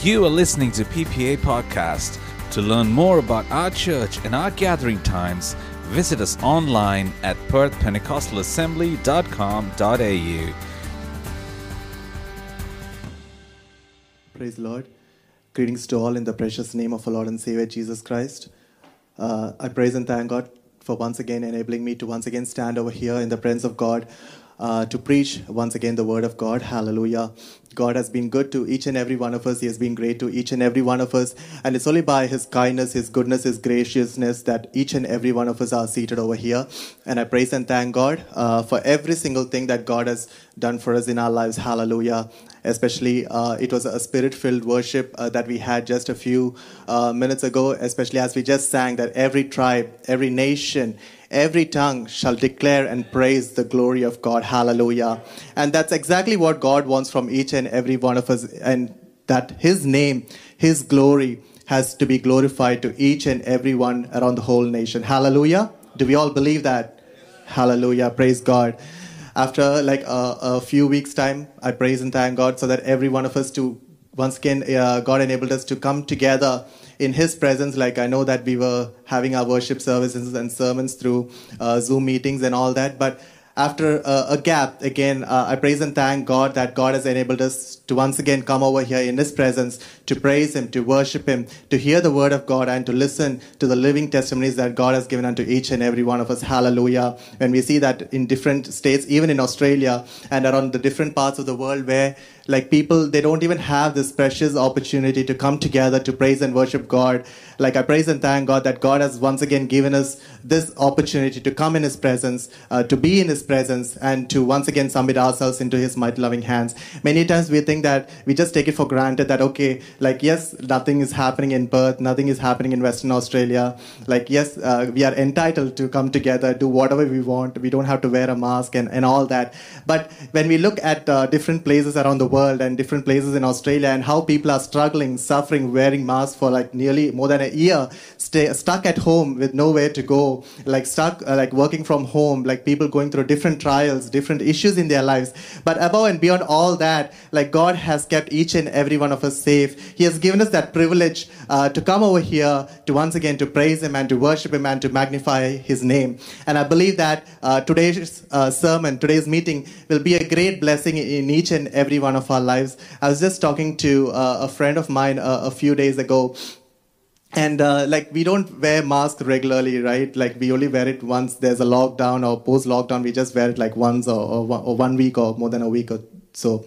You are listening to PPA Podcast. To learn more about our church and our gathering times, visit us online at perthpentecostalassembly.com.au. Praise the Lord. Greetings to all in the precious name of our Lord and Savior Jesus Christ. Uh, I praise and thank God for once again enabling me to once again stand over here in the presence of God uh, to preach once again the word of God. Hallelujah. God has been good to each and every one of us. He has been great to each and every one of us. And it's only by His kindness, His goodness, His graciousness that each and every one of us are seated over here. And I praise and thank God uh, for every single thing that God has done for us in our lives. Hallelujah. Especially, uh, it was a spirit filled worship uh, that we had just a few uh, minutes ago, especially as we just sang that every tribe, every nation, every tongue shall declare and praise the glory of God. Hallelujah. And that's exactly what God wants from each and every one of us, and that His name, His glory has to be glorified to each and every one around the whole nation. Hallelujah. Do we all believe that? Hallelujah. Praise God. After like a, a few weeks' time, I praise and thank God so that every one of us to once again, uh, God enabled us to come together in His presence. Like I know that we were having our worship services and sermons through uh, Zoom meetings and all that, but after uh, a gap, again, uh, I praise and thank God that God has enabled us to once again come over here in His presence to praise Him, to worship Him, to hear the Word of God, and to listen to the living testimonies that God has given unto each and every one of us. Hallelujah. When we see that in different states, even in Australia and around the different parts of the world where like people they don't even have this precious opportunity to come together to praise and worship god. Like i praise and thank god that god has once again given us this opportunity to come in his presence uh, to be in his presence and to once again submit ourselves into his mighty loving hands. Many times we think that we just take it for granted that okay like yes nothing is happening in perth nothing is happening in western australia. Like yes uh, we are entitled to come together do whatever we want. We don't have to wear a mask and, and all that. But when we look at uh, different places around the world world and different places in Australia and how people are struggling, suffering, wearing masks for like nearly more than a year, stay stuck at home with nowhere to go, like stuck, uh, like working from home, like people going through different trials, different issues in their lives. But above and beyond all that, like God has kept each and every one of us safe. He has given us that privilege uh, to come over here to once again to praise Him and to worship Him and to magnify His name. And I believe that uh, today's uh, sermon, today's meeting, will be a great blessing in each and every one of our lives. I was just talking to uh, a friend of mine uh, a few days ago. And uh, like we don't wear masks regularly, right? Like we only wear it once there's a lockdown or post lockdown. We just wear it like once or, or one week or more than a week or so.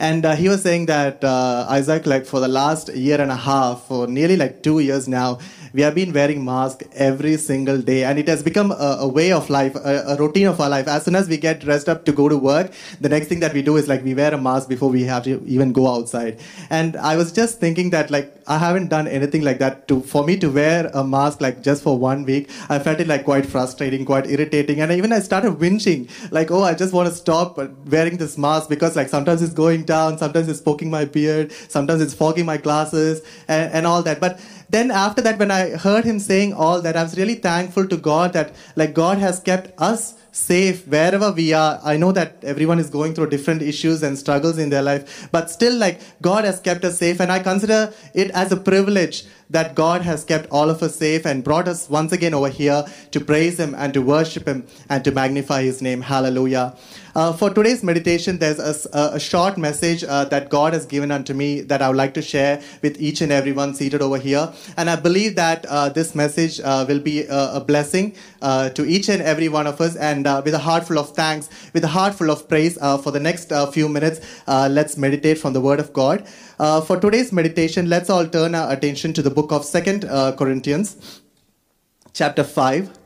And uh, he was saying that uh, Isaac, like for the last year and a half, for nearly like two years now, we have been wearing masks every single day, and it has become a, a way of life, a, a, routine of our life. As soon as we get dressed up to go to work, the next thing that we do is like we wear a mask before we have to even go outside. And I was just thinking that like I haven't done anything like that. To for me to wear a mask like just for one week, I felt it like quite frustrating, quite irritating, and even I started whinging like, oh, I just want to stop wearing this mask because like sometimes it's going down, sometimes it's poking my beard, sometimes it's fogging my glasses, and, and all that. But then after that, when I heard him saying all that, I was really thankful to God that like God has kept us safe wherever we are. I know that everyone is going through different issues and struggles in their life, but still, like, God has kept us safe. And I consider it as a privilege that God has kept all of us safe and brought us once again over here to praise Him and to worship Him and to magnify His name. Hallelujah. Uh, for today's meditation, there's a, a short message uh, that God has given unto me that I would like to share with each and everyone seated over here. And I believe that uh, this message uh, will be a, a blessing uh, to each and every one of us. And uh, with a heart full of thanks, with a heart full of praise, for the next few minutes, let's meditate from the Word of God. for today's meditation, let's all turn our attention to the book of Second Corinthians, chapter 5,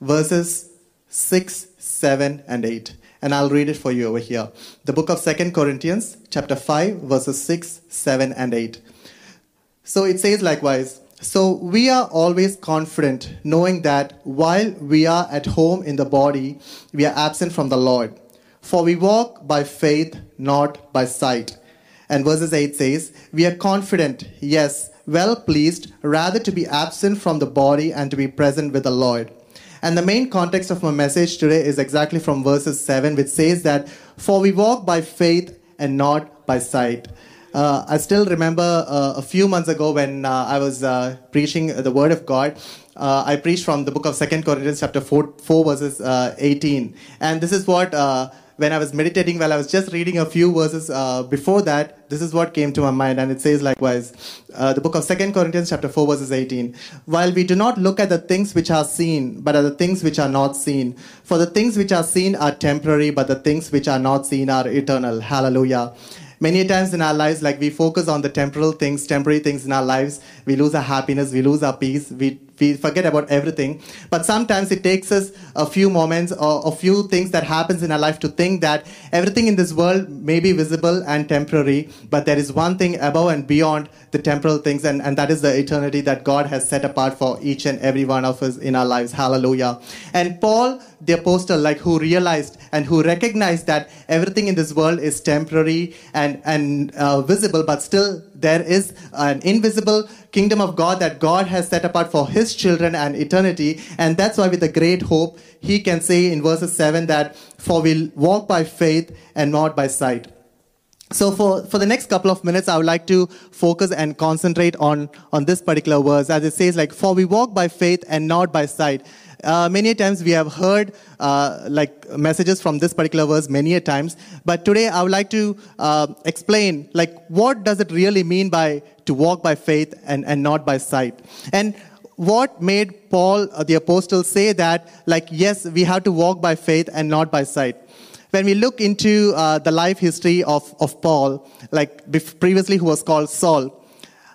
verses 6, 7, and 8 and I'll read it for you over here. The book of Second Corinthians, chapter 5, verses 6, 7, and 8. So it says likewise, so we are always confident, knowing that while we are at home in the body, we are absent from the Lord. For we walk by faith, not by sight. And verses 8 says, We are confident, yes, well pleased, rather to be absent from the body and to be present with the Lord. And the main context of my message today is exactly from verses 7, which says that, For we walk by faith and not by sight. Uh, I still remember uh, a few months ago when uh, I was uh, preaching the Word of God. Uh, I preached from the book of Second Corinthians, chapter 4, 4 verses uh, 18. And this is what, when I was meditating, while I was just reading a few verses uh, before that, this is what came to my mind. And it says likewise, uh, the book of Second Corinthians, chapter 4, verses 18. While we do not look at the things which are seen, but at the things which are not seen. For the things which are seen are temporary, but the things which are not seen are eternal. Hallelujah many times in our lives like we focus on the temporal things temporary things in our lives we lose our happiness we lose our peace we we forget about everything. But sometimes it takes us a few moments or a few things that happens in our life to think that everything in this world may be visible and temporary but there is one thing above and beyond the temporal things and, and that is the eternity that god has set apart for each and every one of us in our lives. Hallelujah. And paul the apostle like who realized and who recognized that everything in this world is temporary and and uh, visible but still there is an invisible kingdom of god that god has set apart for his children and eternity. And that's why with a great hope he can say in verses 7 that for we'll walk by faith and not by sight. So for, for the next couple of minutes, I would like to focus and concentrate on, on this particular verse. As it says like, for we walk by faith and not by sight. Uh, many times we have heard uh, like messages from this particular verse many a times, but today I would like to uh, explain like what does it really mean by to walk by faith and, and not by sight. And what made Paul uh, the apostle say that like yes we have to walk by faith and not by sight when we look into uh, the life history of, of Paul, like previously who was called Saul,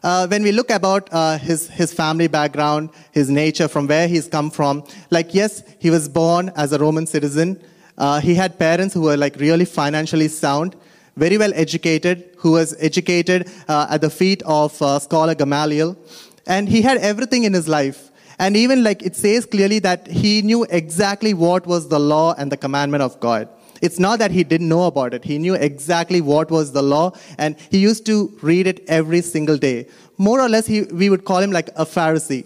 uh, when we look about uh, his, his family background, his nature, from where he's come from, like, yes, he was born as a Roman citizen. Uh, he had parents who were like really financially sound, very well educated, who was educated uh, at the feet of uh, scholar Gamaliel. And he had everything in his life. And even like it says clearly that he knew exactly what was the law and the commandment of God. It's not that he didn't know about it. He knew exactly what was the law and he used to read it every single day. More or less, he, we would call him like a Pharisee.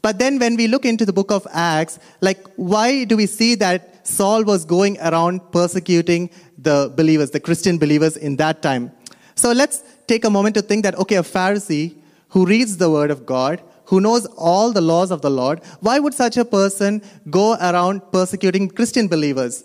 But then when we look into the book of Acts, like why do we see that Saul was going around persecuting the believers, the Christian believers in that time? So let's take a moment to think that, okay, a Pharisee who reads the word of God, who knows all the laws of the Lord, why would such a person go around persecuting Christian believers?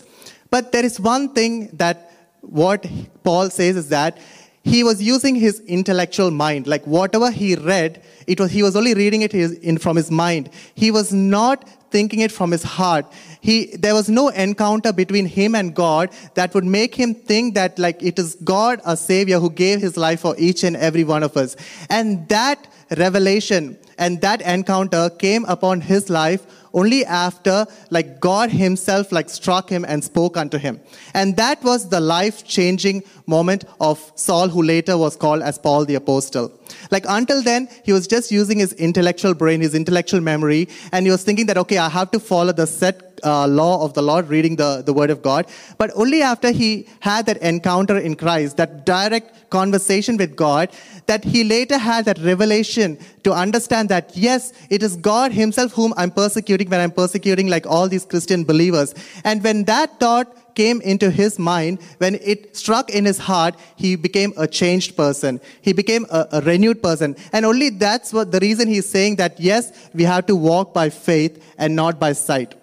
But there is one thing that what Paul says is that he was using his intellectual mind. Like whatever he read, it was, he was only reading it in, from his mind. He was not thinking it from his heart. He, there was no encounter between him and God that would make him think that like it is God, a savior who gave his life for each and every one of us. And that revelation and that encounter came upon his life only after like God himself like struck him and spoke unto him. And that was the life changing moment of Saul who later was called as Paul the apostle. Like until then, he was just using his intellectual brain, his intellectual memory, and he was thinking that, okay, I have to follow the set uh, law of the Lord, reading the, the word of God. But only after he had that encounter in Christ, that direct conversation with God, that he later had that revelation to understand that, yes, it is God himself whom I'm persecuting when I'm persecuting like all these Christian believers. And when that thought came into his mind, when it struck in his heart, he became a changed person. He became a, a, renewed person. And only that's what the reason he's saying that yes, we have to walk by faith and not by sight.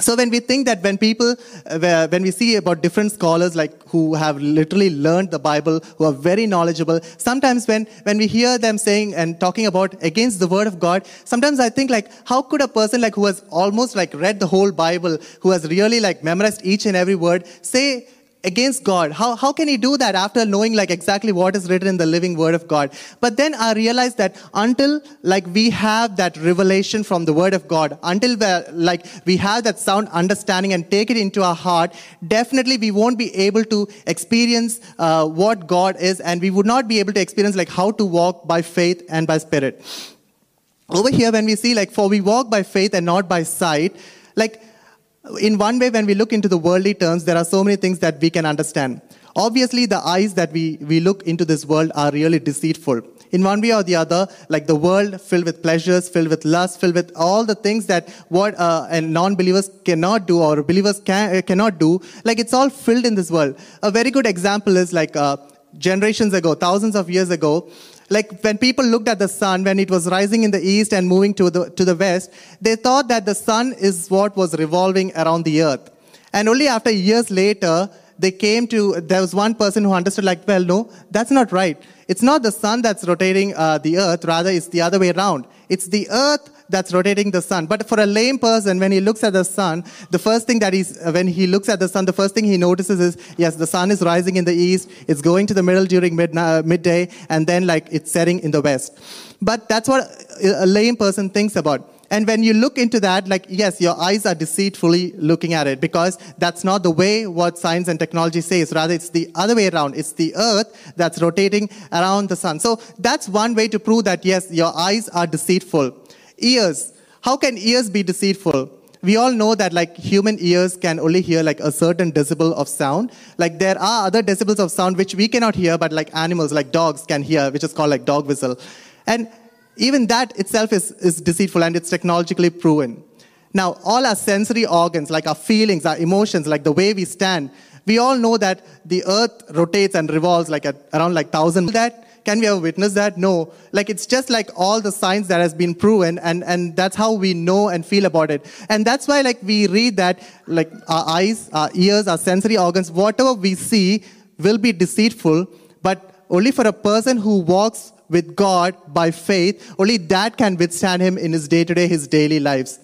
So when we think that when people, uh, when we see about different scholars like who have literally learned the Bible, who are very knowledgeable, sometimes when, when we hear them saying and talking about against the word of God, sometimes I think like, how could a person like who has almost like read the whole Bible, who has really like memorized each and every word, say against God. How, how can he do that after knowing like exactly what is written in the living word of God? But then I realized that until like we have that revelation from the word of God, until like we have that sound understanding and take it into our heart, definitely we won't be able to experience uh, what God is and we would not be able to experience like how to walk by faith and by spirit. Over here, when we see like, for we walk by faith and not by sight, like in one way, when we look into the worldly terms, there are so many things that we can understand. Obviously, the eyes that we, we look into this world are really deceitful. In one way or the other, like the world filled with pleasures, filled with lust, filled with all the things that what uh, and non-believers cannot do or believers can, cannot do, like it's all filled in this world. A very good example is like uh, generations ago, thousands of years ago, like when people looked at the sun when it was rising in the east and moving to the, to the west, they thought that the sun is what was revolving around the earth. And only after years later, they came to, there was one person who understood, like, well, no, that's not right. It's not the sun that's rotating uh, the earth, rather, it's the other way around. It's the earth that's rotating the sun. But for a lame person, when he looks at the sun, the first thing that he's, uh, when he looks at the sun, the first thing he notices is, yes, the sun is rising in the east, it's going to the middle during mid, uh, midday, and then like it's setting in the west. But that's what a lame person thinks about. And when you look into that, like, yes, your eyes are deceitfully looking at it because that's not the way what science and technology says. Rather, it's the other way around. It's the earth that's rotating around the sun. So that's one way to prove that, yes, your eyes are deceitful. Ears. How can ears be deceitful? we all know that like human ears can only hear like a certain decibel of sound like there are other decibels of sound which we cannot hear but like animals like dogs can hear which is called like dog whistle and even that itself is, is deceitful and it's technologically proven. Now, all our sensory organs, like our feelings, our emotions, like the way we stand, we all know that the earth rotates and revolves like at around like thousand. That can we ever witness that? No. Like it's just like all the science that has been proven, and and that's how we know and feel about it. And that's why like we read that like our eyes, our ears, our sensory organs, whatever we see will be deceitful, but only for a person who walks with God by faith, only that can withstand him in his day to day, his daily lives.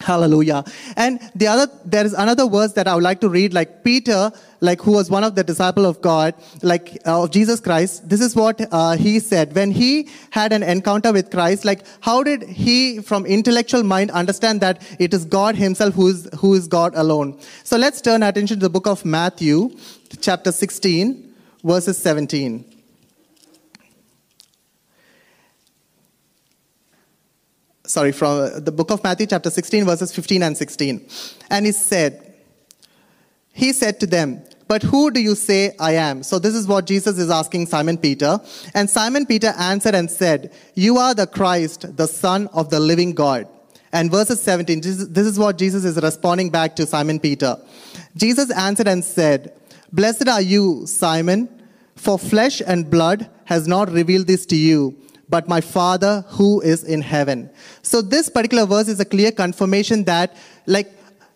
Hallelujah. And the other, there is another verse that I would like to read, like Peter, like who was one of the disciple of God, like uh, of Jesus Christ. This is what uh, he said when he had an encounter with Christ. Like, how did he, from intellectual mind, understand that it is God Himself who is who is God alone? So let's turn attention to the book of Matthew, chapter 16, verses 17. Sorry, from uh, the book of Matthew, chapter 16, verses 15 and 16. And he said, He said to them, But who do you say I am? So this is what Jesus is asking Simon Peter. And Simon Peter answered and said, You are the Christ, the Son of the living God. And verses 17, this is what Jesus is responding back to Simon Peter. Jesus answered and said, Blessed are you, Simon, for flesh and blood has not revealed this to you but my Father who is in heaven. So this particular verse is a clear confirmation that, like,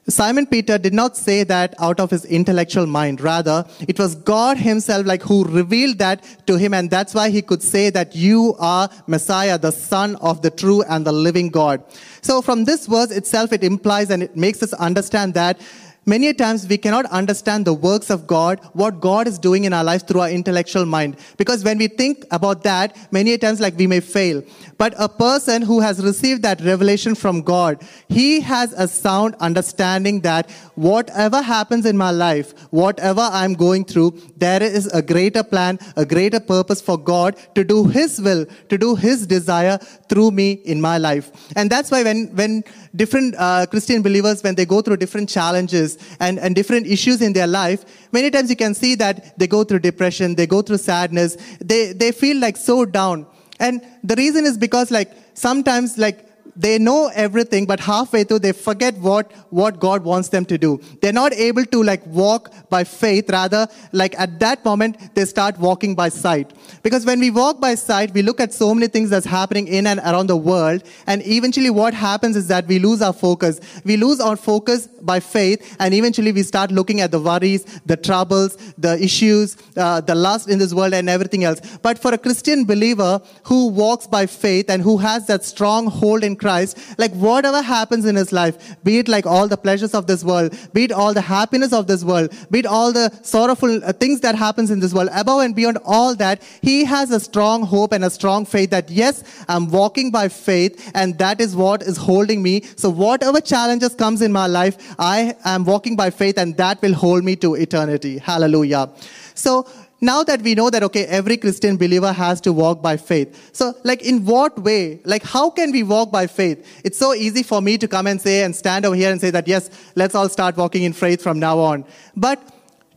Simon Peter did not say that out of his intellectual mind. Rather, it was God himself like who revealed that to him. And that's why he could say that you are Messiah, the son of the true and the living God. So from this verse itself, it implies and it makes us understand that Many times we cannot understand the works of God, what God is doing in our lives through our intellectual mind. Because when we think about that, many times like we may fail. But a person who has received that revelation from God, he has a sound understanding that whatever happens in my life, whatever I'm going through, there is a greater plan, a greater purpose for God to do His will, to do His desire through me in my life. And that's why when, when different uh, Christian believers, when they go through different challenges, and, and different issues in their life, many times you can see that they go through depression, they go through sadness, they, they feel like so down. And the reason is because like sometimes like they know everything, but halfway through they forget what, what God wants them to do. They're not able to like walk by faith. Rather, like at that moment, they start walking by sight. Because when we walk by sight, we look at so many things that's happening in and around the world. And eventually what happens is that we lose our focus. We lose our focus by faith. And eventually we start looking at the worries, the troubles, the issues, uh, the lust in this world and everything else. But for a Christian believer who walks by faith and who has that strong hold in Christ, Christ, like whatever happens in his life, be it like all the pleasures of this world, be it all the happiness of this world, be it all the sorrowful uh, things that happens in this world, above and beyond all that, he has a strong hope and a strong faith that yes, I'm walking by faith and that is what is holding me. So whatever challenges comes in my life, I am walking by faith and that will hold me to eternity. Hallelujah. So now that we know that okay every christian believer has to walk by faith. So like in what way? Like how can we walk by faith? It's so easy for me to come and say and stand over here and say that yes let's all start walking in faith from now on. But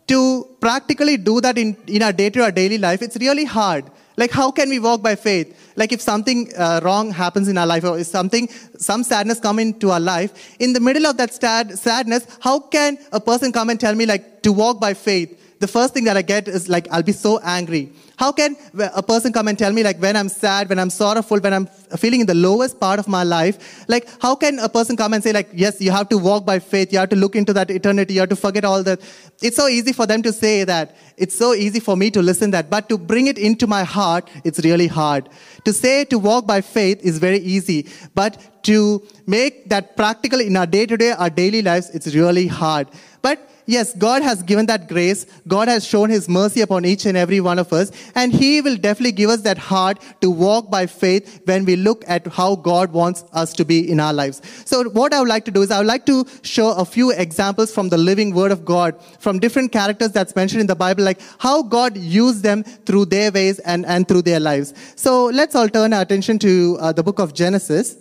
to practically do that in, in our day-to-day daily life it's really hard. Like how can we walk by faith? Like if something uh, wrong happens in our life or if something some sadness come into our life in the middle of that sad, sadness how can a person come and tell me like to walk by faith the first thing that I get is like, I'll be so angry. How can a person come and tell me, like, when I'm sad, when I'm sorrowful, when I'm feeling in the lowest part of my life, like, how can a person come and say, like, yes, you have to walk by faith, you have to look into that eternity, you have to forget all that. It's so easy for them to say that. It's so easy for me to listen that. But to bring it into my heart, it's really hard. To say to walk by faith is very easy. But to make that practical in our day to day, our daily lives, it's really hard. But yes, God has given that grace. God has shown His mercy upon each and every one of us. And He will definitely give us that heart to walk by faith when we look at how God wants us to be in our lives. So, what I would like to do is, I would like to show a few examples from the living Word of God, from different characters that's mentioned in the Bible, like how God used them through their ways and, and through their lives. So, let's all turn our attention to uh, the book of Genesis,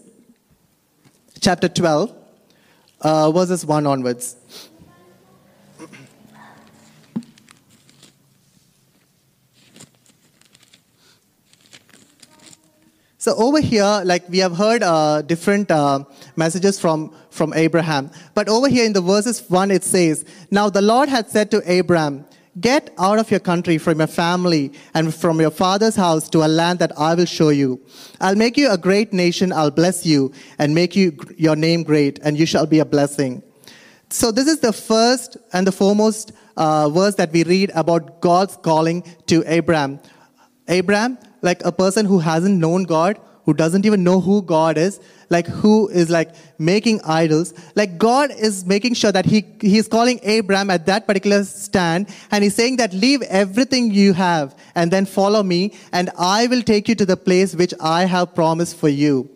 chapter 12, uh, verses 1 onwards. So over here, like we have heard uh, different uh, messages from, from Abraham. But over here in the verses 1, it says, Now the Lord had said to Abraham, Get out of your country, from your family, and from your father's house to a land that I will show you. I'll make you a great nation. I'll bless you and make you your name great, and you shall be a blessing. So this is the first and the foremost uh, verse that we read about God's calling to Abraham. Abraham, like a person who hasn't known God, who doesn't even know who God is, like who is like making idols. Like God is making sure that he, he is calling Abraham at that particular stand and he's saying that leave everything you have and then follow me and I will take you to the place which I have promised for you.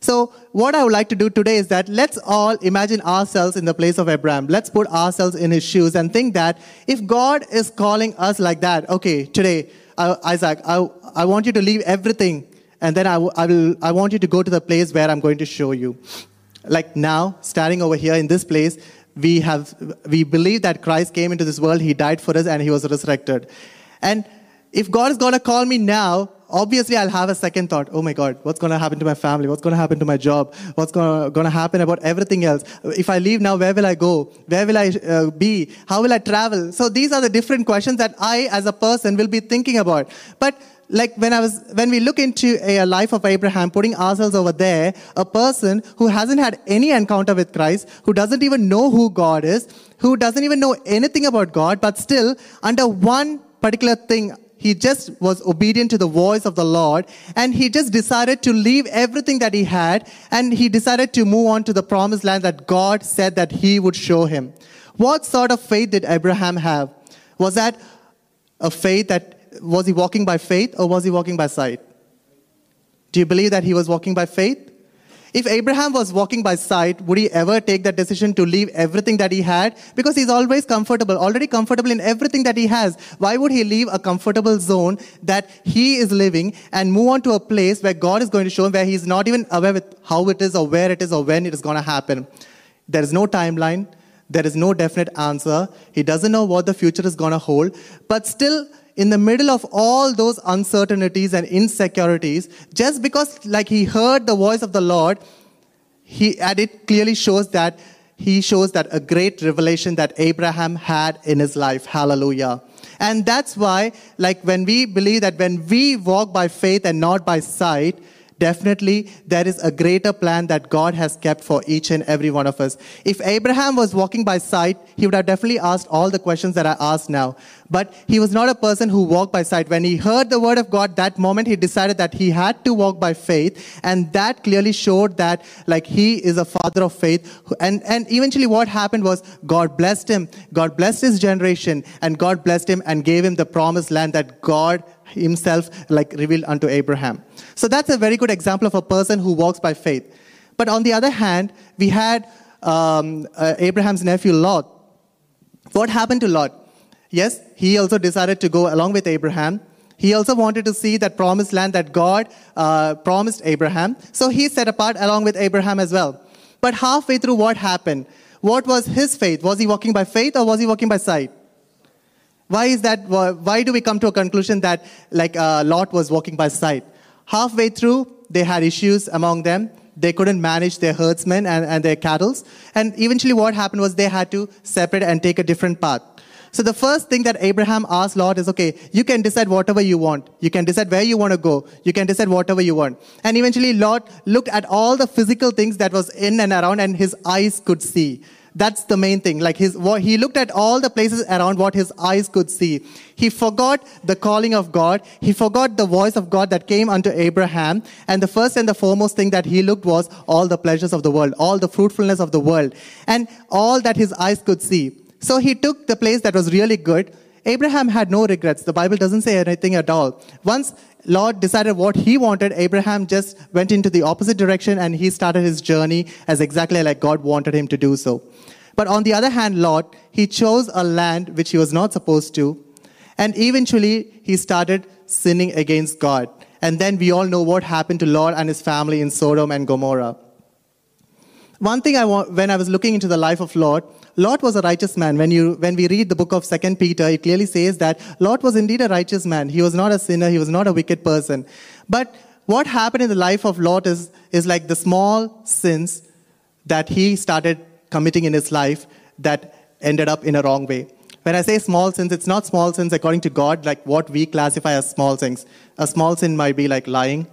So, what I would like to do today is that let's all imagine ourselves in the place of Abraham. Let's put ourselves in his shoes and think that if God is calling us like that, okay, today, Isaac, I, I want you to leave everything, and then I, I, will, I want you to go to the place where I'm going to show you. Like now, standing over here in this place, we, have, we believe that Christ came into this world, He died for us, and He was resurrected. And if God is going to call me now, obviously I'll have a second thought. Oh my God, what's going to happen to my family? What's going to happen to my job? What's going to happen about everything else? If I leave now, where will I go? Where will I uh, be? How will I travel? So these are the different questions that I, as a person, will be thinking about. But like when I was, when we look into a, a, life of Abraham, putting ourselves over there, a person who hasn't had any encounter with Christ, who doesn't even know who God is, who doesn't even know anything about God, but still under one particular thing, he just was obedient to the voice of the Lord and he just decided to leave everything that he had and he decided to move on to the promised land that God said that he would show him. What sort of faith did Abraham have? Was that a faith that was he walking by faith or was he walking by sight? Do you believe that he was walking by faith? If Abraham was walking by sight, would he ever take that decision to leave everything that he had? Because he's always comfortable, already comfortable in everything that he has. Why would he leave a comfortable zone that he is living and move on to a place where God is going to show him where he's not even aware with how it is or where it is or when it is going to happen? There is no timeline. There is no definite answer. He doesn't know what the future is going to hold. But still, in the middle of all those uncertainties and insecurities, just because like he heard the voice of the Lord, he and it clearly shows that he shows that a great revelation that Abraham had in his life. Hallelujah. And that's why, like when we believe that when we walk by faith and not by sight, definitely there is a greater plan that God has kept for each and every one of us. If Abraham was walking by sight, he would have definitely asked all the questions that I asked now. But he was not a person who walked by sight. When he heard the word of God, that moment he decided that he had to walk by faith. And that clearly showed that like he is a father of faith. And, and eventually what happened was God blessed him. God blessed his generation and God blessed him and gave him the promised land that God himself like revealed unto Abraham. So that's a very good example of a person who walks by faith. But on the other hand, we had um, uh, Abraham's nephew Lot. What happened to Lot? Yes, he also decided to go along with Abraham. He also wanted to see that promised land that God uh, promised Abraham. So he set apart along with Abraham as well. But halfway through, what happened? What was his faith? Was he walking by faith or was he walking by sight? Why is that? Why do we come to a conclusion that like uh, Lot was walking by sight? Halfway through, they had issues among them. They couldn't manage their herdsmen and, and their cattle. And eventually, what happened was they had to separate and take a different path. So the first thing that Abraham asked Lot is, okay, you can decide whatever you want. You can decide where you want to go. You can decide whatever you want. And eventually Lot looked at all the physical things that was in and around and his eyes could see. That's the main thing. Like his, he looked at all the places around what his eyes could see. He forgot the calling of God. He forgot the voice of God that came unto Abraham. And the first and the foremost thing that he looked was all the pleasures of the world, all the fruitfulness of the world, and all that his eyes could see. So he took the place that was really good. Abraham had no regrets. The Bible doesn't say anything at all. Once Lot decided what he wanted, Abraham just went into the opposite direction and he started his journey as exactly like God wanted him to do so. But on the other hand, Lot, he chose a land which he was not supposed to. And eventually, he started sinning against God. And then we all know what happened to Lot and his family in Sodom and Gomorrah. One thing I want, when I was looking into the life of Lot, Lot was a righteous man. When, you, when we read the book of Second Peter, it clearly says that Lot was indeed a righteous man. He was not a sinner. He was not a wicked person. But what happened in the life of Lot is, is like the small sins that he started committing in his life that ended up in a wrong way. When I say small sins, it's not small sins according to God, like what we classify as small sins. A small sin might be like lying.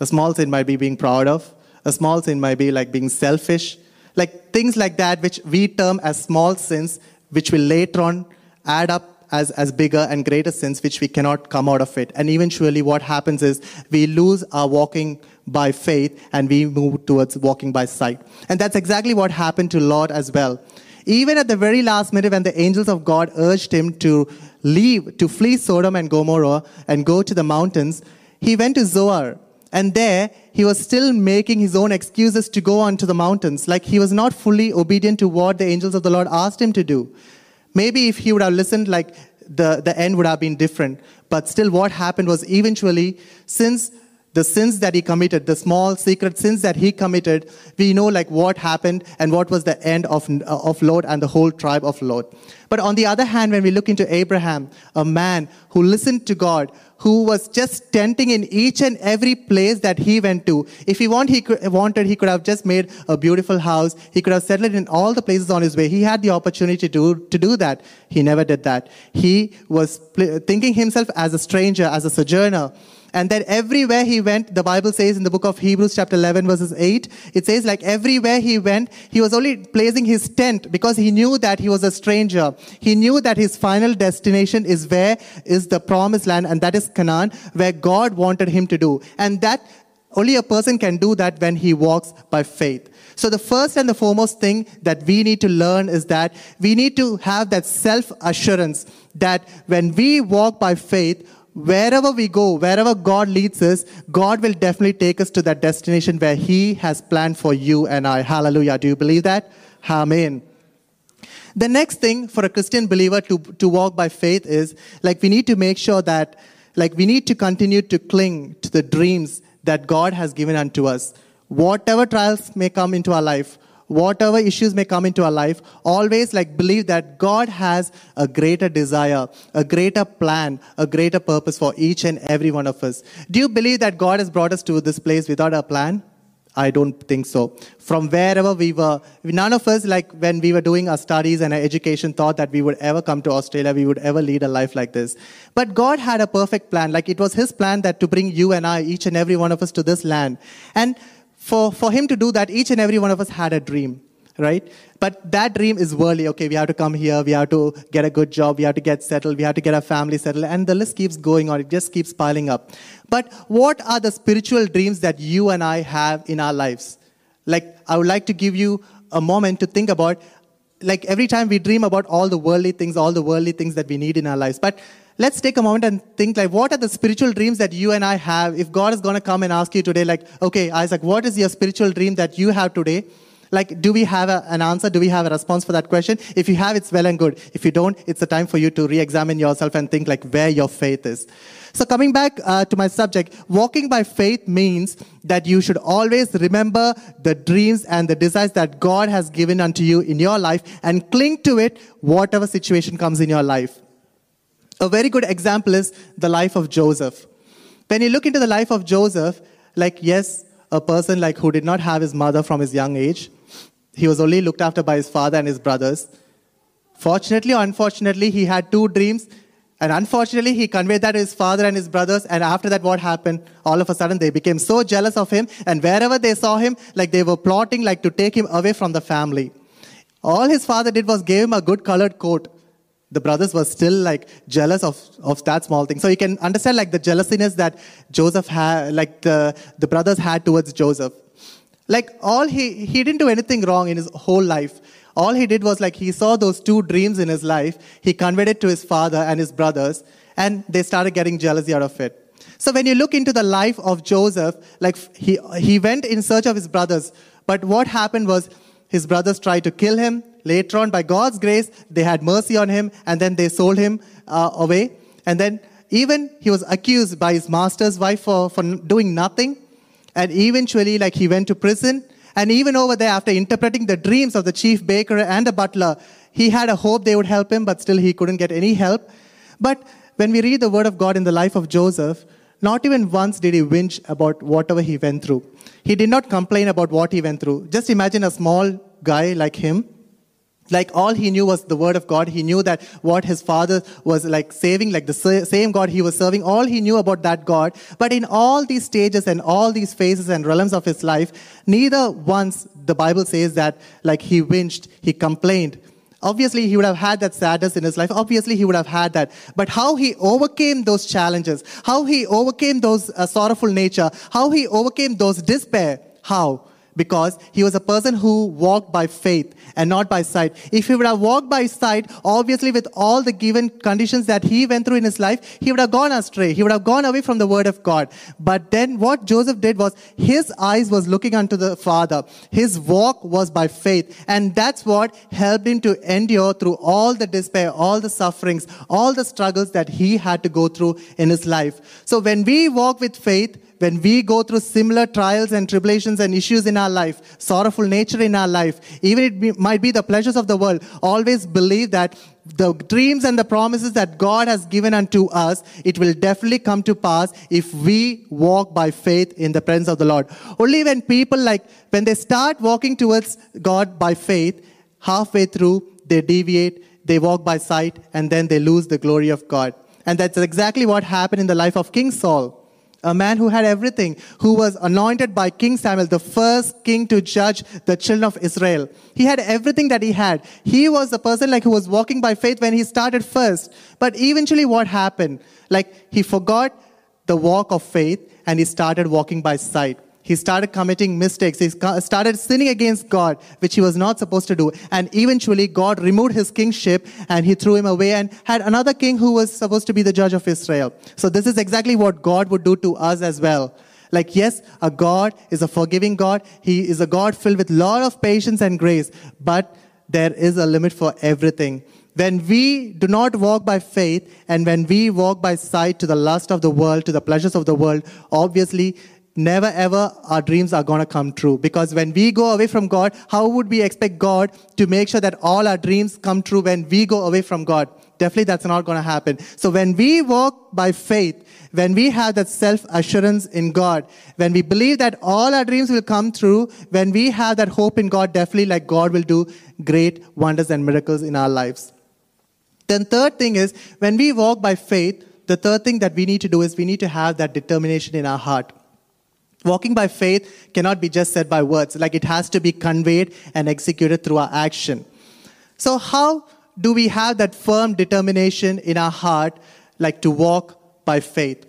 A small sin might be being proud of. A small sin might be like being selfish. Like things like that, which we term as small sins, which will later on add up as, as bigger and greater sins, which we cannot come out of it. And eventually, what happens is we lose our walking by faith and we move towards walking by sight. And that's exactly what happened to Lot as well. Even at the very last minute, when the angels of God urged him to leave, to flee Sodom and Gomorrah and go to the mountains, he went to Zoar. And there, he was still making his own excuses to go on to the mountains. Like he was not fully obedient to what the angels of the Lord asked him to do. Maybe if he would have listened, like the, the end would have been different. But still, what happened was eventually, since the sins that he committed, the small secret sins that he committed, we know like what happened and what was the end of, uh, of Lot and the whole tribe of Lot. But on the other hand, when we look into Abraham, a man who listened to God, who was just tenting in each and every place that he went to. If he want, he could, wanted, he could have just made a beautiful house. He could have settled in all the places on his way. He had the opportunity to, to do that. He never did that. He was thinking himself as a stranger, as a sojourner. And then everywhere he went, the Bible says in the book of Hebrews chapter 11 verses 8, it says like everywhere he went, he was only placing his tent because he knew that he was a stranger. He knew that his final destination is where is the promised land and that is Canaan, where God wanted him to do. And that only a person can do that when he walks by faith. So the first and the foremost thing that we need to learn is that we need to have that self assurance that when we walk by faith, wherever we go, wherever God leads us, God will definitely take us to that destination where He has planned for you and I. Hallelujah. Do you believe that? Amen. The next thing for a Christian believer to, to walk by faith is like we need to make sure that like we need to continue to cling to the dreams that God has given unto us. Whatever trials may come into our life, whatever issues may come into our life, always like believe that God has a greater desire, a greater plan, a greater purpose for each and every one of us. Do you believe that God has brought us to this place without a plan? I don't think so. From wherever we were, none of us, like when we were doing our studies and our education, thought that we would ever come to Australia, we would ever lead a life like this. But God had a perfect plan. Like it was His plan that to bring you and I, each and every one of us, to this land. And for, for him to do that, each and every one of us had a dream, right? But that dream is worldly. Okay, we have to come here, we have to get a good job, we have to get settled, we have to get our family settled, and the list keeps going on. It just keeps piling up. But what are the spiritual dreams that you and I have in our lives? Like, I would like to give you a moment to think about, like, every time we dream about all the worldly things, all the worldly things that we need in our lives. But let's take a moment and think like what are the spiritual dreams that you and i have? If god is going to come and ask you today like okay isaac what is your spiritual dream that you have today? Like do we have a, an answer? Do we have a response for that question? If you have it's well and good. If you don't it's a time for you to re-examine yourself and think like where your faith is. So coming back uh, to my subject walking by faith means that you should always remember the dreams and the desires that god has given unto you in your life and cling to it whatever situation comes in your life a very good example is the life of Joseph. When you look into the life of Joseph, like, yes, a person like who did not have his mother from his young age, he was only looked after by his father and his brothers. Fortunately or unfortunately, he had two dreams. And unfortunately, he conveyed that to his father and his brothers. And after that, what happened? All of a sudden, they became so jealous of him. And wherever they saw him, like they were plotting, like to take him away from the family. All his father did was gave him a good colored coat. The brothers were still like jealous of, of that small thing. So you can understand like the jealousiness that Joseph had, like the, the brothers had towards Joseph. Like all he, he didn't do anything wrong in his whole life. All he did was like he saw those two dreams in his life. He conveyed it to his father and his brothers, and they started getting jealousy out of it. So when you look into the life of Joseph, like he, he went in search of his brothers, but what happened was his brothers tried to kill him. Later on, by God's grace, they had mercy on him, and then they sold him uh, away. And then even he was accused by his master's wife for, for doing nothing. And eventually, like he went to prison and even over there, after interpreting the dreams of the chief baker and the butler, he had a hope they would help him, but still he couldn't get any help. But when we read the word of God in the life of Joseph, not even once did he whinge about whatever he went through. He did not complain about what he went through. Just imagine a small guy like him. Like all he knew was the word of god. He knew that what his father was like saving like the same god he was serving. All he knew about that god. But in all these stages and all these phases and realms of his life neither once the bible says that like he whinged he complained obviously he would have had that sadness in his life. Obviously he would have had that. But how he overcame those challenges how he overcame those uh, sorrowful nature how he overcame those despair how because he was a person who walked by faith and not by sight. If he would have walked by sight, obviously with all the given conditions that he went through in his life, he would have gone astray. He would have gone away from the word of God. But then what Joseph did was his eyes was looking unto the Father. His walk was by faith. And that's what helped him to endure through all the despair, all the sufferings, all the struggles that he had to go through in his life. So when we walk with faith, when we go through similar trials and tribulations and issues in our life, sorrowful nature in our life, even it be, might be the pleasures of the world, always believe that the dreams and the promises that God has given unto us, it will definitely come to pass if we walk by faith in the presence of the Lord. Only when people like, when they start walking towards God by faith, halfway through, they deviate, they walk by sight, and then they lose the glory of God. And that's exactly what happened in the life of King Saul a man who had everything, who was anointed by King Samuel, the first king to judge the children of Israel. He had everything that he had. He was the person like who was walking by faith when he started first. But eventually what happened? Like he forgot the walk of faith and he started walking by sight. He started committing mistakes. He started sinning against God, which he was not supposed to do. And eventually, God removed his kingship and he threw him away and had another king who was supposed to be the judge of Israel. So, this is exactly what God would do to us as well. Like, yes, a God is a forgiving God. He is a God filled with lot of patience and grace, but there is a limit for everything. When we do not walk by faith and when we walk by sight to the lust of the world, to the pleasures of the world, obviously never ever our dreams are going to come true. Because when we go away from God, how would we expect God to make sure that all our dreams come true when we go away from God? Definitely that's not going to happen. So when we walk by faith, when we have that self assurance in God, when we believe that all our dreams will come true, when we have that hope in God, definitely like God will do great wonders and miracles in our lives. Then third thing is when we walk by faith, the third thing that we need to do is we need to have that determination in our heart. Walking by faith cannot be just said by words, like it has to be conveyed and executed through our action. So, how do we have that firm determination in our heart, like to walk by faith?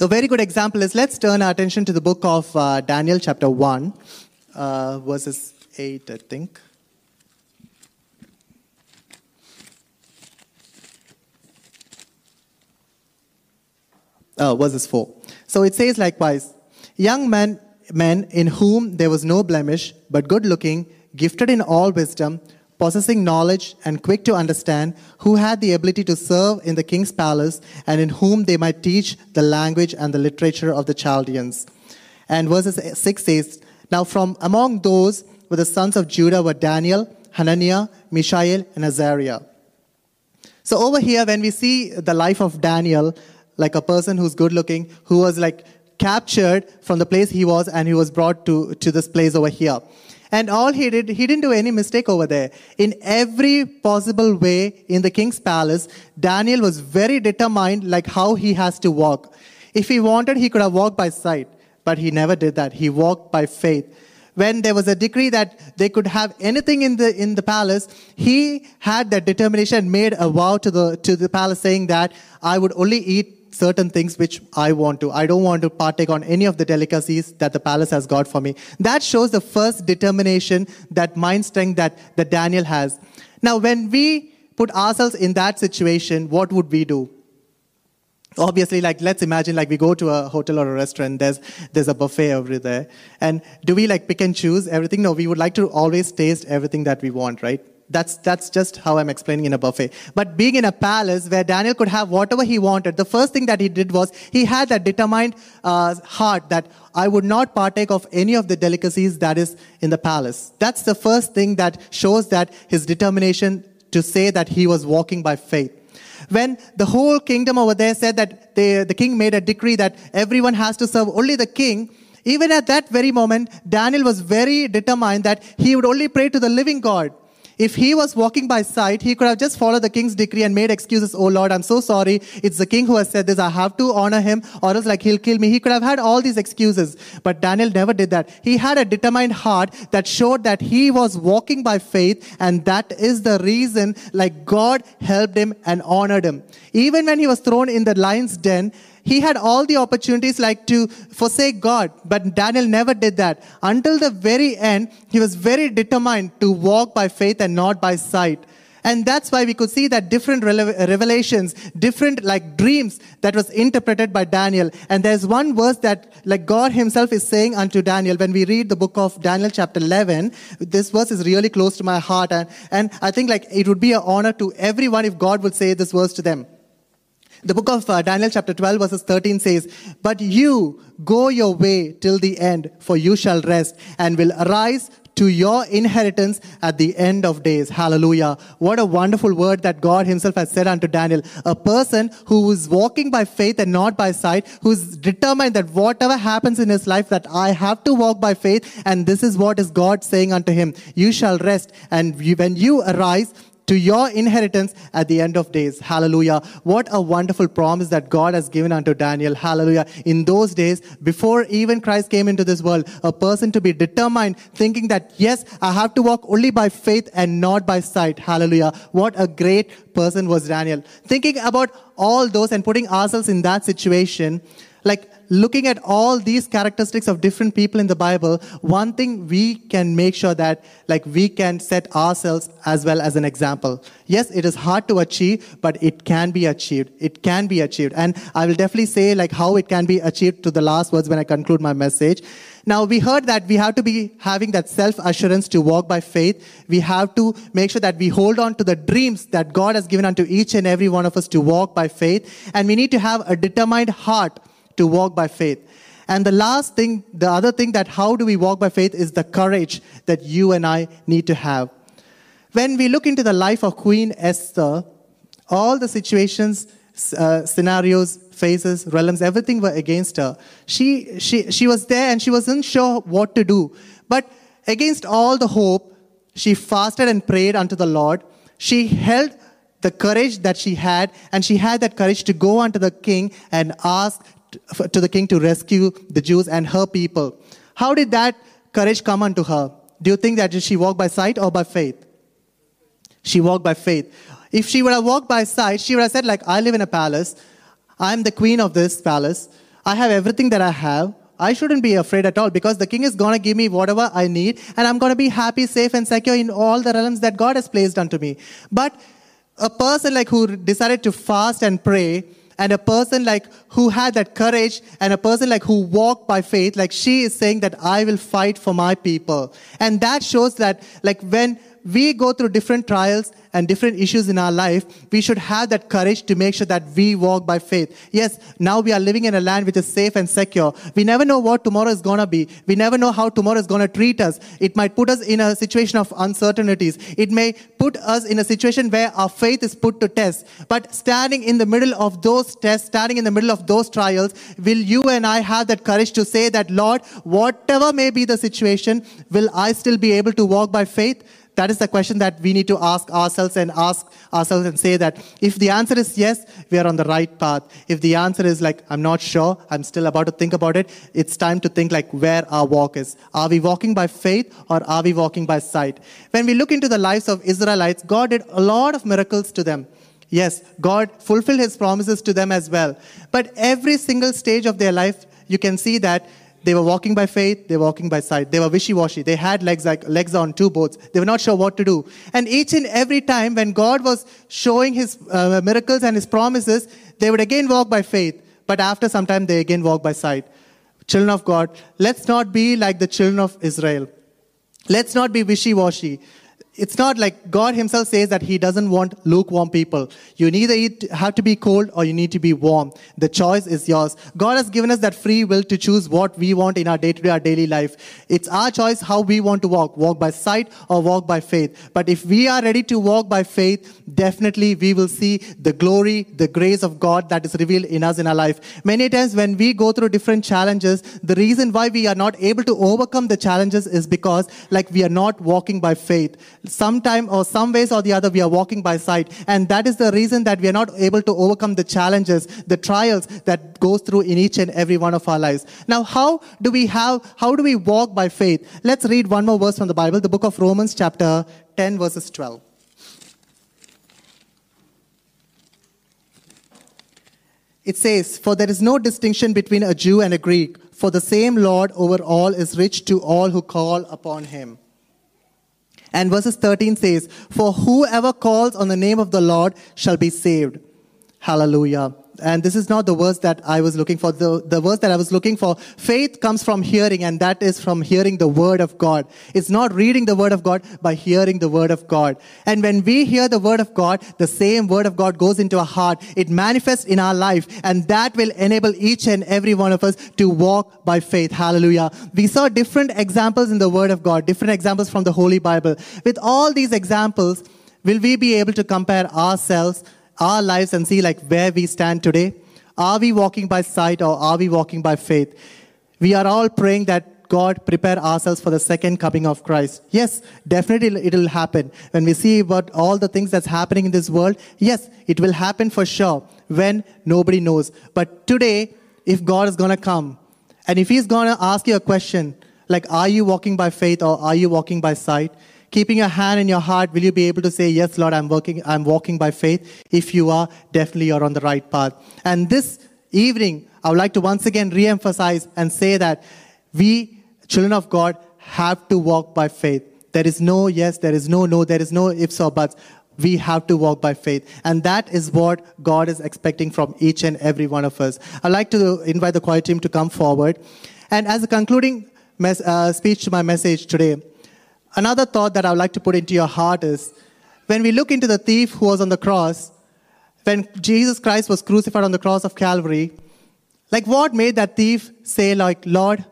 A very good example is let's turn our attention to the book of uh, Daniel, chapter 1, uh, verses 8, I think. Uh, verses 4. So it says likewise, young men, men in whom there was no blemish, but good looking, gifted in all wisdom, possessing knowledge and quick to understand, who had the ability to serve in the king's palace, and in whom they might teach the language and the literature of the Chaldeans. And verses 6 says, Now from among those were the sons of Judah were Daniel, Hananiah, Mishael, and Azariah. So over here, when we see the life of Daniel, like a person who's good looking, who was like captured from the place he was and he was brought to, to this place over here. And all he did, he didn't do any mistake over there. In every possible way in the king's palace, Daniel was very determined, like how he has to walk. If he wanted, he could have walked by sight, but he never did that. He walked by faith. When there was a decree that they could have anything in the in the palace, he had that determination, made a vow to the to the palace, saying that I would only eat certain things which I want to. I don't want to partake on any of the delicacies that the palace has got for me. That shows the first determination, that mind strength that, that Daniel has. Now, when we put ourselves in that situation, what would we do? obviously like let's imagine like we go to a hotel or a restaurant there's there's a buffet over there and do we like pick and choose everything no we would like to always taste everything that we want right that's, that's just how I'm explaining in a buffet. But being in a palace where Daniel could have whatever he wanted, the first thing that he did was he had that determined uh, heart that I would not partake of any of the delicacies that is in the palace. That's the first thing that shows that his determination to say that he was walking by faith. When the whole kingdom over there said that they, the king made a decree that everyone has to serve only the king, even at that very moment, Daniel was very determined that he would only pray to the living God. If he was walking by sight, he could have just followed the king's decree and made excuses. Oh Lord, I'm so sorry. It's the king who has said this. I have to honor him or else like he'll kill me. He could have had all these excuses. But Daniel never did that. He had a determined heart that showed that he was walking by faith and that is the reason like God helped him and honored him. Even when he was thrown in the lion's den, he had all the opportunities like to forsake God, but Daniel never did that. Until the very end, he was very determined to walk by faith and not by sight. And that's why we could see that different revelations, different like dreams that was interpreted by Daniel. And there's one verse that like God himself is saying unto Daniel when we read the book of Daniel chapter 11. This verse is really close to my heart. And, and I think like it would be an honor to everyone if God would say this verse to them. The book of uh, Daniel chapter 12 verses 13 says, But you go your way till the end, for you shall rest and will arise to your inheritance at the end of days. Hallelujah. What a wonderful word that God himself has said unto Daniel. A person who is walking by faith and not by sight, who's determined that whatever happens in his life that I have to walk by faith and this is what is God saying unto him. You shall rest and when you arise, to your inheritance at the end of days. Hallelujah. What a wonderful promise that God has given unto Daniel. Hallelujah. In those days, before even Christ came into this world, a person to be determined, thinking that, yes, I have to walk only by faith and not by sight. Hallelujah. What a great person was Daniel. Thinking about all those and putting ourselves in that situation, like looking at all these characteristics of different people in the Bible, one thing we can make sure that like we can set ourselves as well as an example. Yes, it is hard to achieve, but it can be achieved. It can be achieved. And I will definitely say like how it can be achieved to the last words when I conclude my message. Now we heard that we have to be having that self assurance to walk by faith. We have to make sure that we hold on to the dreams that God has given unto each and every one of us to walk by faith. And we need to have a determined heart to walk by faith. And the last thing, the other thing that how do we walk by faith is the courage that you and I need to have. When we look into the life of Queen Esther, all the situations, uh, scenarios, phases, realms, everything were against her. She, she, she was there and she wasn't sure what to do. But against all the hope, she fasted and prayed unto the Lord. She held the courage that she had, and she had that courage to go unto the king and ask to the king to rescue the Jews and her people. How did that courage come unto her? Do you think that she walked by sight or by faith? She walked by faith. If she would have walked by sight, she would have said, like, I live in a palace. I'm the queen of this palace. I have everything that I have. I shouldn't be afraid at all because the king is going to give me whatever I need and I'm going to be happy, safe, and secure in all the realms that God has placed unto me. But a person like who decided to fast and pray, and a person like who had that courage and a person like who walked by faith like she is saying that i will fight for my people. And that shows that like when we go through different trials and different issues in our life, we should have that courage to make sure that we walk by faith. Yes, now we are living in a land which is safe and secure. We never know what tomorrow is going to be. We never know how tomorrow is going to treat us. It might put us in a situation of uncertainties. It may put us in a situation where our faith is put to test. But standing in the middle of those tests, standing in the middle of those trials, will you and I have that courage to say that, Lord, whatever may be the situation, will I still be able to walk by faith? That is the question that we need to ask ourselves and ask ourselves and say that if the answer is yes, we are on the right path. If the answer is like, I'm not sure, I'm still about to think about it, it's time to think like where our walk is. Are we walking by faith or are we walking by sight? When we look into the lives of Israelites, God did a lot of miracles to them. Yes, God fulfilled his promises to them as well. But every single stage of their life, you can see that they were walking by faith, they were walking by sight. They were wishy-washy. They had legs like legs on two boats. They were not sure what to do. And each and every time when God was showing his uh, miracles and his promises, they would again walk by faith. But after some time, they again walk by sight. Children of God, let's not be like the children of Israel. Let's not be wishy-washy it's not like God Himself says that He doesn't want lukewarm people. You neither have to be cold or you need to be warm. The choice is yours. God has given us that free will to choose what we want in our day to day, our daily life. It's our choice how we want to walk walk by sight or walk by faith. But if we are ready to walk by faith, definitely we will see the glory, the grace of God that is revealed in us in our life. Many times when we go through different challenges, the reason why we are not able to overcome the challenges is because, like, we are not walking by faith sometime or some ways or the other we are walking by sight. And that is the reason that we are not able to overcome the challenges the trials that goes through in each and every one of our lives. Now how do we have how do we walk by faith? Let's read one more verse from the bible the book of romans chapter 10 verses 12 It says, For there is no distinction between a Jew and a Greek, for the same Lord over all is rich to all who call upon him. And verses 13 says, For whoever calls on the name of the Lord shall be saved. Hallelujah and this is not the verse that I was looking for. The, the verse that I was looking for, faith comes from hearing, and that is from hearing the word of God. It's not reading the word of God, by hearing the word of God. And when we hear the word of God, the same word of God goes into our heart. It manifests in our life, and that will enable each and every one of us to walk by faith. Hallelujah. We saw different examples in the word of God, different examples from the Holy Bible. With all these examples, will we be able to compare ourselves our lives and see like where we stand today. Are we walking by sight or are we walking by faith? We are all praying that God prepare ourselves for the second coming of Christ. Yes, definitely it will happen. When we see about all the things that's happening in this world, yes, it will happen for sure when nobody knows. But today, if God is going to come and if He's going to ask you a question, like, are you walking by faith or are you walking by sight? Keeping your hand in your heart, will you be able to say, Yes, Lord, I'm working, I'm walking by faith? If you are, definitely you're on the right path. And this evening, I would like to once again re-emphasize and say that we, children of God, have to walk by faith. There is no yes, there is no no, there is no ifs or buts. We have to walk by faith. And that is what God is expecting from each and every one of us. I'd like to invite the choir team to come forward. And as a concluding mes- uh, speech to my message today, Another thought that I would like to put into your heart is when we look into the thief who was on the cross, when Jesus Christ was crucified on the cross of Calvary, like what made that thief say, like, Lord,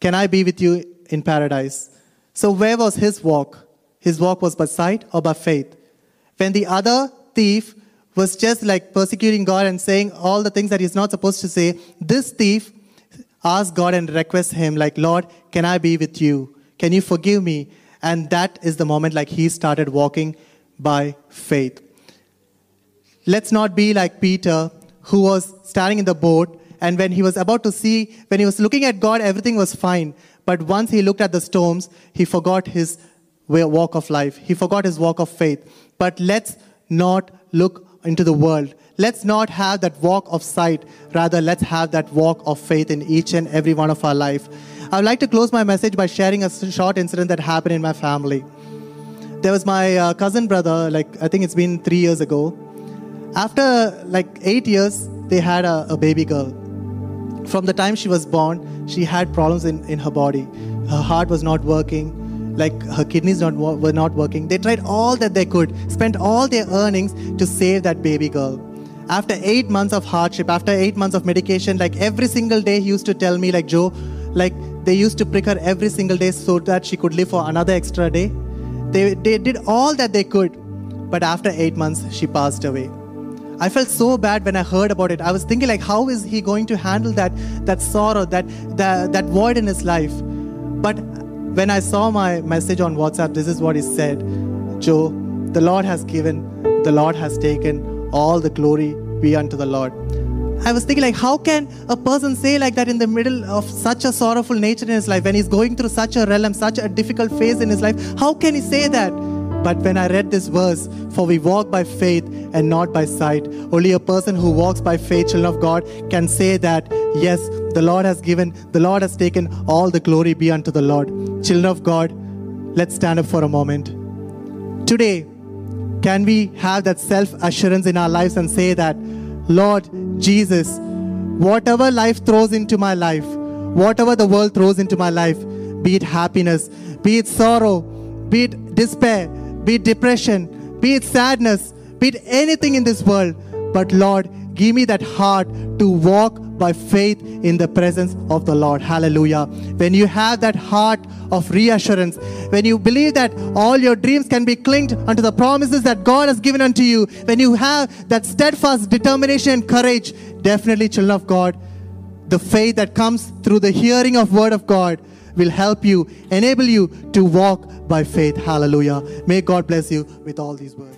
can I be with you in paradise? So where was his walk? His walk was by sight or by faith. When the other thief was just like persecuting God and saying all the things that he's not supposed to say, this thief asked God and request him, like, Lord, can I be with you? Can you forgive me? And that is the moment like he started walking by faith. Let's not be like Peter, who was standing in the boat, and when he was about to see, when he was looking at God, everything was fine. But once he looked at the storms, he forgot his walk of life. He forgot his walk of faith. But let's not look into the world. Let's not have that walk of sight. Rather, let's have that walk of faith in each and every one of our life. I would like to close my message by sharing a short incident that happened in my family. There was my uh, cousin brother, like I think it's been three years ago. After like eight years, they had a, a baby girl. From the time she was born, she had problems in, in her body. Her heart was not working, like her kidneys not were not working. They tried all that they could, spent all their earnings to save that baby girl. After eight months of hardship, after eight months of medication, like every single day, he used to tell me, like Joe, like they used to prick her every single day so that she could live for another extra day. They, they did all that they could, but after eight months, she passed away. I felt so bad when I heard about it. I was thinking like, how is he going to handle that that sorrow, that that, that void in his life? But when I saw my message on WhatsApp, this is what he said: Joe, the Lord has given, the Lord has taken, all the glory be unto the Lord. I was thinking like, how can a person say like that in the middle of such a sorrowful nature in his life, when he's going through such a realm, such a difficult phase in his life? How can he say that? But when I read this verse, for we walk by faith and not by sight, only a person who walks by faith, children of God, can say that, yes, the Lord has given, the Lord has taken, all the glory be unto the Lord. Children of God, let's stand up for a moment. Today, can we have that self assurance in our lives and say that, Lord Jesus, whatever life throws into my life, whatever the world throws into my life, be it happiness, be it sorrow, be it despair, be it depression, be it sadness, be it anything in this world, but Lord, give me that heart to walk by faith in the presence of the Lord. Hallelujah. When you have that heart of reassurance, when you believe that all your dreams can be clinged unto the promises that God has given unto you, when you have that steadfast determination and courage, definitely, children of God, the faith that comes through the hearing of word of God will help you, enable you to walk by faith. Hallelujah. May God bless you with all these words.